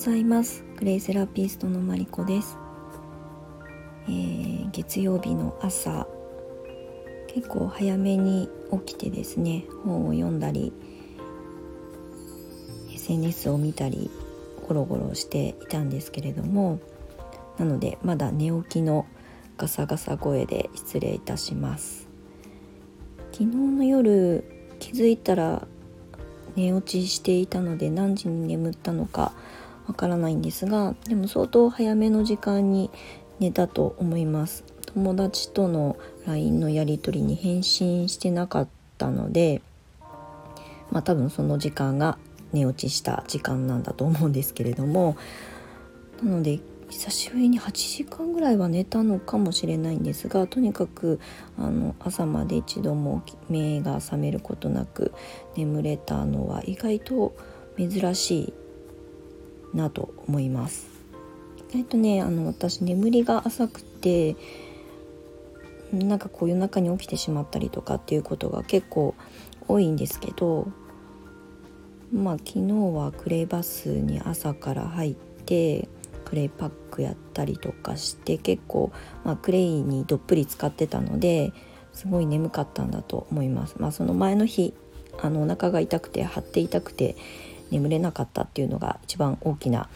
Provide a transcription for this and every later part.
ざいます。クレイセラピストのマリコです、えー、月曜日の朝。結構早めに起きてですね本を読んだり SNS を見たりゴロゴロしていたんですけれどもなのでまだ寝起きのガサガサ声で失礼いたします。昨日の夜気づいたら寝落ちしていたので何時に眠ったのかわからないんですがでも相当早めの時間に寝たと思います。友達との LINE のやり取りに返信してなかったのでまあ多分その時間が寝落ちした時間なんだと思うんですけれどもなので久しぶりに8時間ぐらいは寝たのかもしれないんですがとにかくあの朝まで一度も目が覚めることなく眠れたのは意外と珍しいなと思います。意外とねあの私眠りが浅くてなんかこう夜中に起きてしまったりとかっていうことが結構多いんですけどまあ昨日はクレイバスに朝から入ってクレイパックやったりとかして結構、まあ、クレイにどっぷり使ってたのですごい眠かったんだと思います。まあ、その前の日あのお腹が痛くて張って痛くて眠れなかったっていうのが一番大きな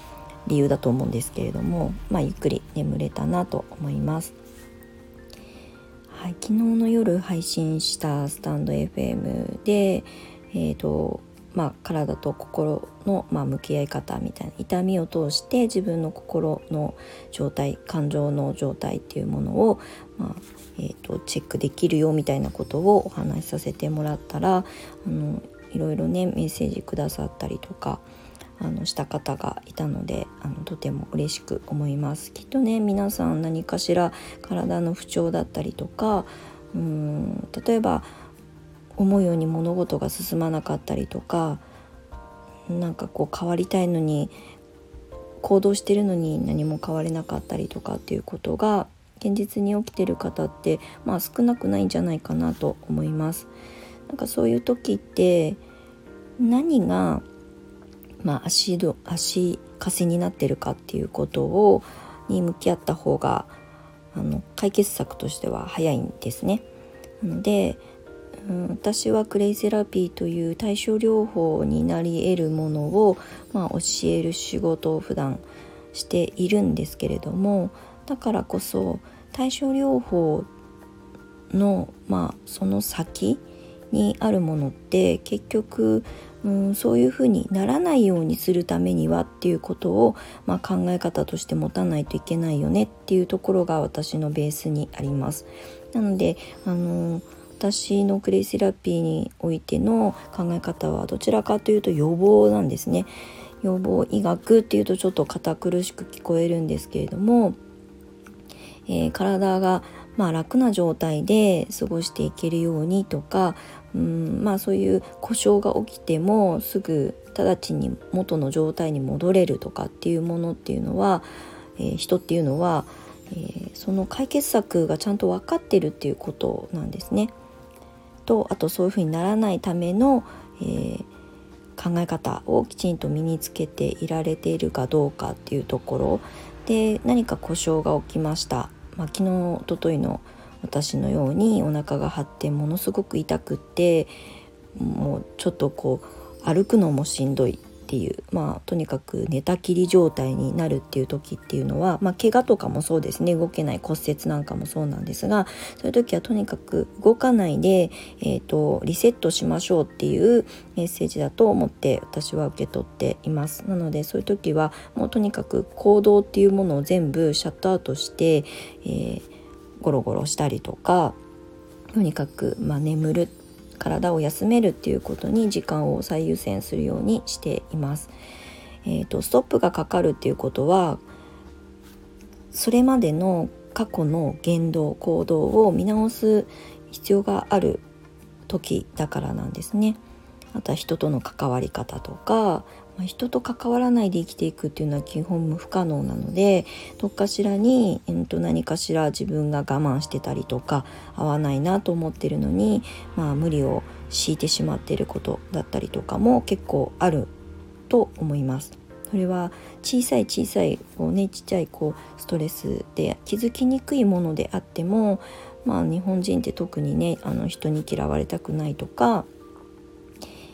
理由だと思うんですけれども、まあ、ゆっくり眠れたなと思います。はい、昨日の夜配信したスタンド FM で、えーとまあ、体と心の、まあ、向き合い方みたいな痛みを通して自分の心の状態感情の状態っていうものを、まあえーと、チェックできるよみたいなことをお話しさせてもらったらあのいろいろねメッセージくださったりとかあのした方がいたのであのとても嬉しく思いますきっとね皆さん何かしら体の不調だったりとかうん例えば思うように物事が進まなかったりとかなんかこう変わりたいのに行動してるのに何も変われなかったりとかっていうことが現実に起きてる方ってまあ少なくないんじゃないかなと思います。なんかそういう時って何がまあ足ど足かせになってるかっていうことをに向き合った方があの解決策としては早いんですね。なのでうん、私はクレイセラピーという対症療法になり得るものを、まあ、教える仕事を普段しているんですけれどもだからこそ対症療法の、まあ、その先にあるものって結局、うん、そういうふうにならないようにするためにはっていうことを、まあ、考え方として持たないといけないよねっていうところが私のベースにあります。なのであの私のクレイセラピーにおいての考え方はどちらかというと予防なんですね。予防医学っていうとちょっと堅苦しく聞こえるんですけれども、えー、体がまあ楽な状態で過ごしていけるようにとかうんまあそういう故障が起きてもすぐ直ちに元の状態に戻れるとかっていうものっていうのは、えー、人っていうのは、えー、その解決策がちゃんと分かってるっていうことなんですね。とあとそういうふうにならないための、えー、考え方をきちんと身につけていられているかどうかっていうところで何か故障が起きました、まあ、昨日おとといの私のようにお腹が張ってものすごく痛くってもうちょっとこう歩くのもしんどい。っていうまあとにかく寝たきり状態になるっていう時っていうのはまあ怪我とかもそうですね。動けない骨折なんかもそうなんですがそういう時はとにかく動かないで、えーと、リセットしましょうっていうメッセージだと思って私は受け取っています。なのでそういう時はもうとにかく行動っていうものを全部シャットアウトして、えー、ゴロゴロしたりとかとにかく、まあ、眠る体を休めるっていうことに時間を最優先するようにしています。えーと、ストップがかかるっていうことはそれまでの過去の言動行動を見直す必要がある時だからなんですね。あとは人との関わり方とかま、人と関わらないで生きていくっていうのは基本不可能なのでどっかしらに、えー、と何かしら自分が我慢してたりとか合わないなと思ってるのに、まあ、無理を強いてしまっていることだったりとかも結構あると思います。それは小さい小さいこう、ね、ちっちゃいこうストレスで気づきにくいものであっても、まあ、日本人って特にねあの人に嫌われたくないとか、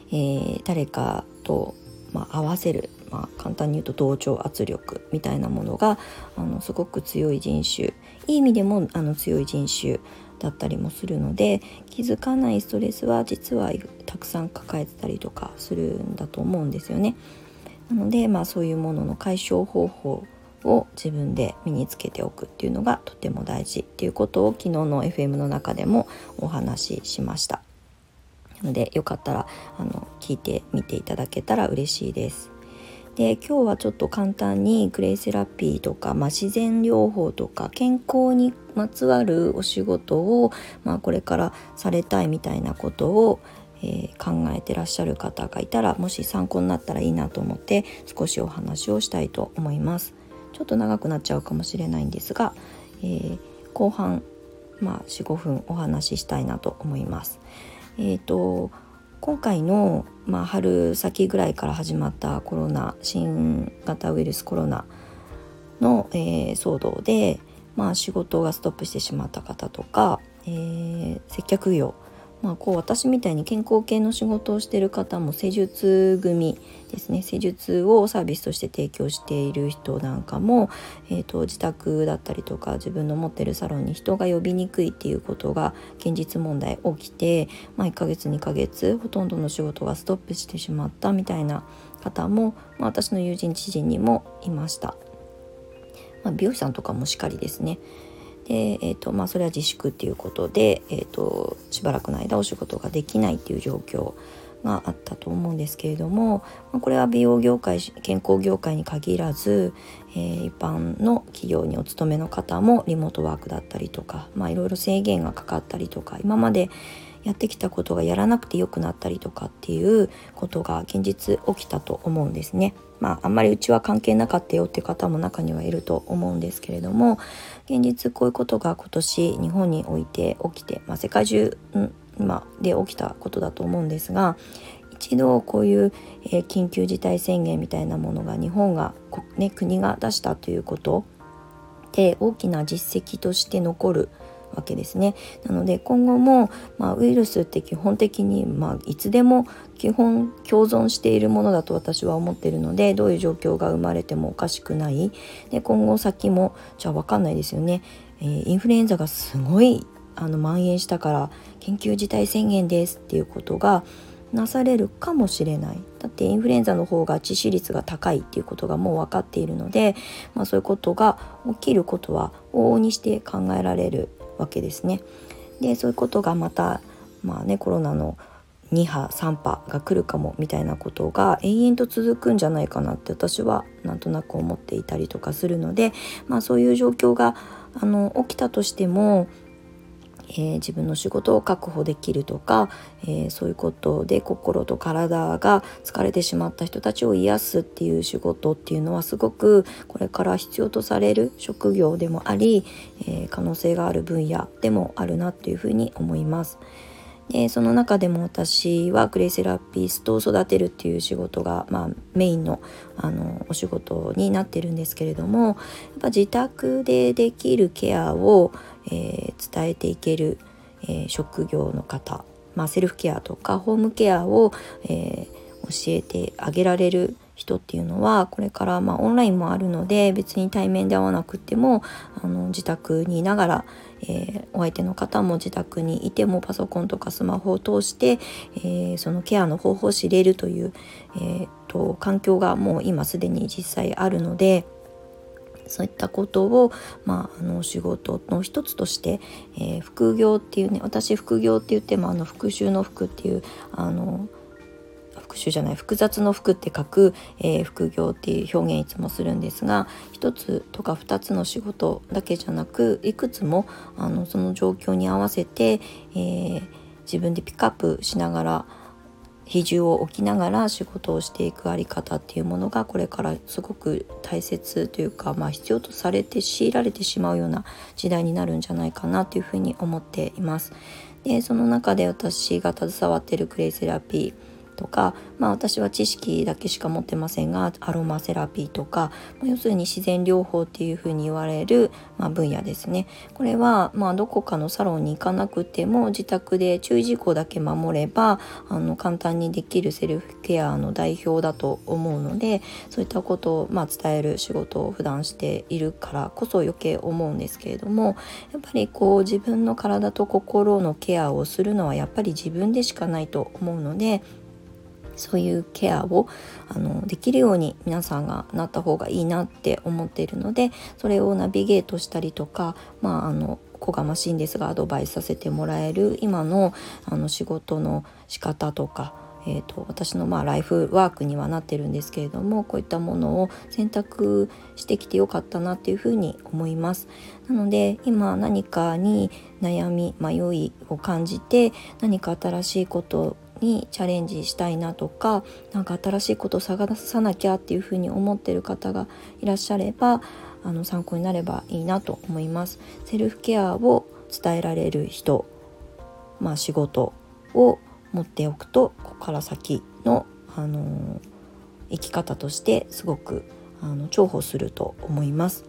えー、誰かと、まあ、合わせる、まあ、簡単に言うと同調圧力みたいなものがあのすごく強い人種いい意味でもあの強い人種だったりもするので気づかないストレスは実はたくさん抱えてたりとかするんだと思うんですよね。なので、まあ、そういうものの解消方法を自分で身につけておくっていうのがとても大事っていうことを昨日の FM の中でもお話ししました。のでよかったらあの聞いてみていただけたら嬉しいです。で今日はちょっと簡単にクレイセラピーとか、まあ、自然療法とか健康にまつわるお仕事を、まあ、これからされたいみたいなことを、えー、考えてらっしゃる方がいたらもし参考になったらいいなと思って少しお話をしたいと思います。ちょっと長くなっちゃうかもしれないんですが、えー、後半、まあ、45分お話ししたいなと思います。えーと今回の、まあ、春先ぐらいから始まったコロナ新型ウイルスコロナの、えー、騒動で、まあ、仕事がストップしてしまった方とか、えー、接客業まあ、こう私みたいに健康系の仕事をしてる方も施術組ですね施術をサービスとして提供している人なんかも、えーと、自宅だったりとか自分の持ってるサロンに人が呼びにくいっていうことが現実問題起きて、まあ、1ヶ月2ヶ月ほとんどの仕事がストップしてしまったみたいな方も、まあ、私の友人知人にもいました。まあ、美容師さんとかもしかりですね。で、えーとまあ、それは自粛っていうことで、えーと、しばらくの間お仕事ができないっていう状況があったと思うんですけれども、まあ、これは美容業界健康業界に限らず、えー、一般の企業にお勤めの方もリモートワークだったりとか、まあ、いろいろ制限がかかったりとか今までやってきたことがやらなくてよくなったりとかっていうことが現実起きたと思うんですね。まああんまりうちは関係なかったよって方も中にはいると思うんですけれども現実こういうことが今年日本において起きて、まあ、世界中、まあ、で起きたことだと思うんですが一度こういう、えー、緊急事態宣言みたいなものが日本が、ね、国が出したということで大きな実績として残るわけですね。なので今後も、まあ、ウイルスって基本的に、まあ、いつでも基本共存しているものだと私は思ってるのでどういう状況が生まれてもおかしくない。で今後先もじゃあ分かんないですよね、えー、インフルエンザがすごいあの蔓延したから緊急事態宣言ですっていうことがなされるかもしれない。だってインフルエンザの方が致死率が高いっていうことがもう分かっているので、まあ、そういうことが起きることは往々にして考えられるわけですね。でそういうことがまたまあねコロナの2波3波が来るかもみたいなことが延々と続くんじゃないかなって私はなんとなく思っていたりとかするので、まあ、そういう状況があの起きたとしてもえー、自分の仕事を確保できるとか、えー、そういうことで心と体が疲れてしまった人たちを癒すっていう仕事っていうのはすごくこれから必要とされる職業でもあり、えー、可能性がある分野でもあるなというふうに思います。でその中でも私はクレイセラピストを育てるっていう仕事が、まあ、メインのあのお仕事になってるんですけれどもやっぱ自宅でできるケアを、えー、伝えていける、えー、職業の方、まあ、セルフケアとかホームケアを、えー、教えてあげられる人っていうのはこれからまあオンラインもあるので別に対面で会わなくてもあの自宅にいながら、えー、お相手の方も自宅にいてもパソコンとかスマホを通して、えー、そのケアの方法を知れるという、えーと環境がもう今すでに実際あるので。そういったことを、まあ、あの仕事の一つとして、えー、副業っていうね私副業って言ってもあの復讐の服っていうあの復習じゃない複雑の服って書く、えー、副業っていう表現いつもするんですが一つとか二つの仕事だけじゃなくいくつもあのその状況に合わせて、えー、自分でピックアップしながら比重を置きながら仕事をしていくあり方っていうものがこれからすごく大切というか、まあ、必要とされて強いられてしまうような時代になるんじゃないかなというふうに思っています。でその中で私が携わっているクレイセラピーとか、まあ、私は知識だけしか持ってませんがアロマセラピーとか、ま、要するに自然療法っていうふうに言われる、まあ、分野ですね。これは、まあ、どこかのサロンに行かなくても自宅で注意事項だけ守ればあの簡単にできるセルフケアの代表だと思うのでそういったことを、まあ、伝える仕事を普段しているからこそ余計思うんですけれどもやっぱりこう自分の体と心のケアをするのはやっぱり自分でしかないと思うのでそういうケアをあのできるように皆さんがなった方がいいなって思っているのでそれをナビゲートしたりとかまああのこがましいんですがアドバイスさせてもらえる今のあの仕事の仕方とかえーと、私のまあライフワークにはなってるんですけれどもこういったものを選択してきてよかったなっていうふうに思います。なので今何かに悩み迷いを感じて何か新しいことにチャレンジしたいなとか何か新しいことを探さなきゃっていうふうに思ってる方がいらっしゃればあの参考になればいいなと思います。セルフケアを伝えられる人、まあ、仕事を持っておくとここから先の、あの生き方としてすごくあの重宝すると思います。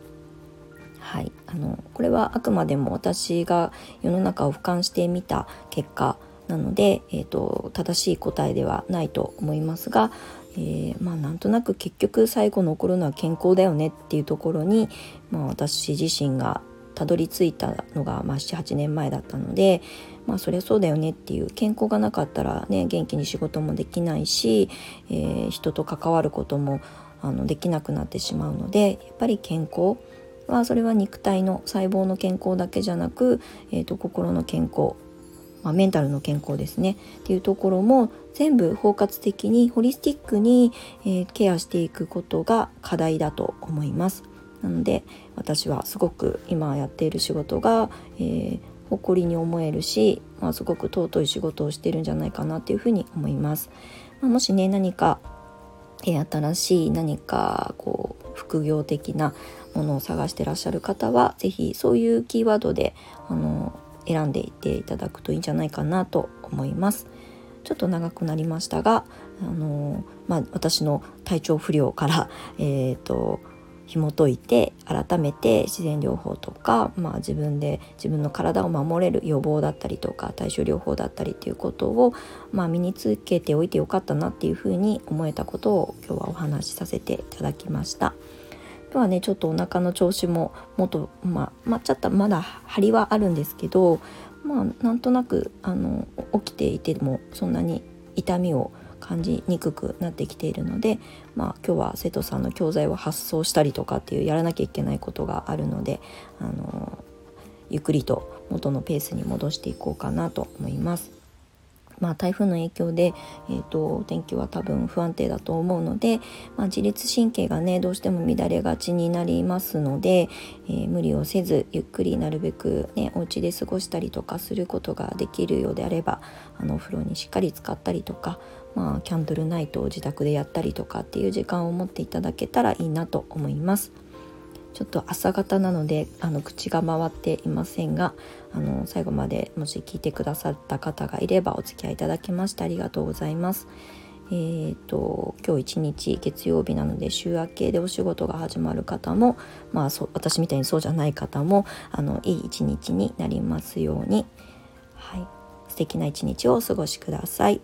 はい、あのこれはあくまでも私が世の中を俯瞰してみた結果なので、えーと、正しい答えではないと思いますが、えー、まあなんとなく結局最後残るのは健康だよねっていうところに、まあ、私自身がたどり着いたのが、まあ、78年前だったのでまあそりゃそうだよねっていう健康がなかったらね元気に仕事もできないし、えー、人と関わることもあのできなくなってしまうのでやっぱり健康はそれは肉体の細胞の健康だけじゃなく、えーと、心の健康、まあ、メンタルの健康ですねっていうところも全部包括的にホリスティックに、えー、ケアしていくことが課題だと思います。なので私はすごく今やっている仕事が、えー、誇りに思えるし、まあ、すごく尊い仕事をしてるんじゃないかなっていうふうに思います。まあ、もしね何か、えー、新しい何かこう副業的なものを探してらっしゃる方は是非そういうキーワードであの選んでいっていただくといいんじゃないかなと思います。ちょっと長くなりましたが、あのまあ、私の体調不良から、えーと紐解いて改めて自然療法とか、まあ、自分で自分の体を守れる予防だったりとか対処療法だったりっていうことを、まあ、身につけておいてよかったなっていうふうに思えたことを今日はお話しさせていただきました。今日はねちょっとお腹の調子ももっとまあ、まあ、ちょっとまだ張りはあるんですけどまあなんとなくあの起きていてもそんなに痛みを感じにくくなってきているので、まあ、今日は生徒さんの教材を発送したりとかっていうやらなきゃいけないことがあるので、あのゆっくりと元のペースに戻していこうかなと思います。まあ、台風の影響で、えーと、天気は多分不安定だと思うので、まあ、自律神経がねどうしても乱れがちになりますので、えー、無理をせずゆっくりなるべくねお家で過ごしたりとかすることができるようであればあのお風呂にしっかり使ったりとか、まあ、キャンドルナイトを自宅でやったりとかっていう時間を持っていただけたらいいなと思います。ちょっと朝方なのであの口が回っていませんがあの最後までもし聞いてくださった方がいればお付き合いいただきましてありがとうございます。えーと、今日一日月曜日なので週明けでお仕事が始まる方も、まあ、そ私みたいにそうじゃない方もあのいい一日になりますように、はい、素敵な一日をお過ごしください。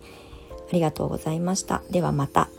ありがとうございました。ではまた。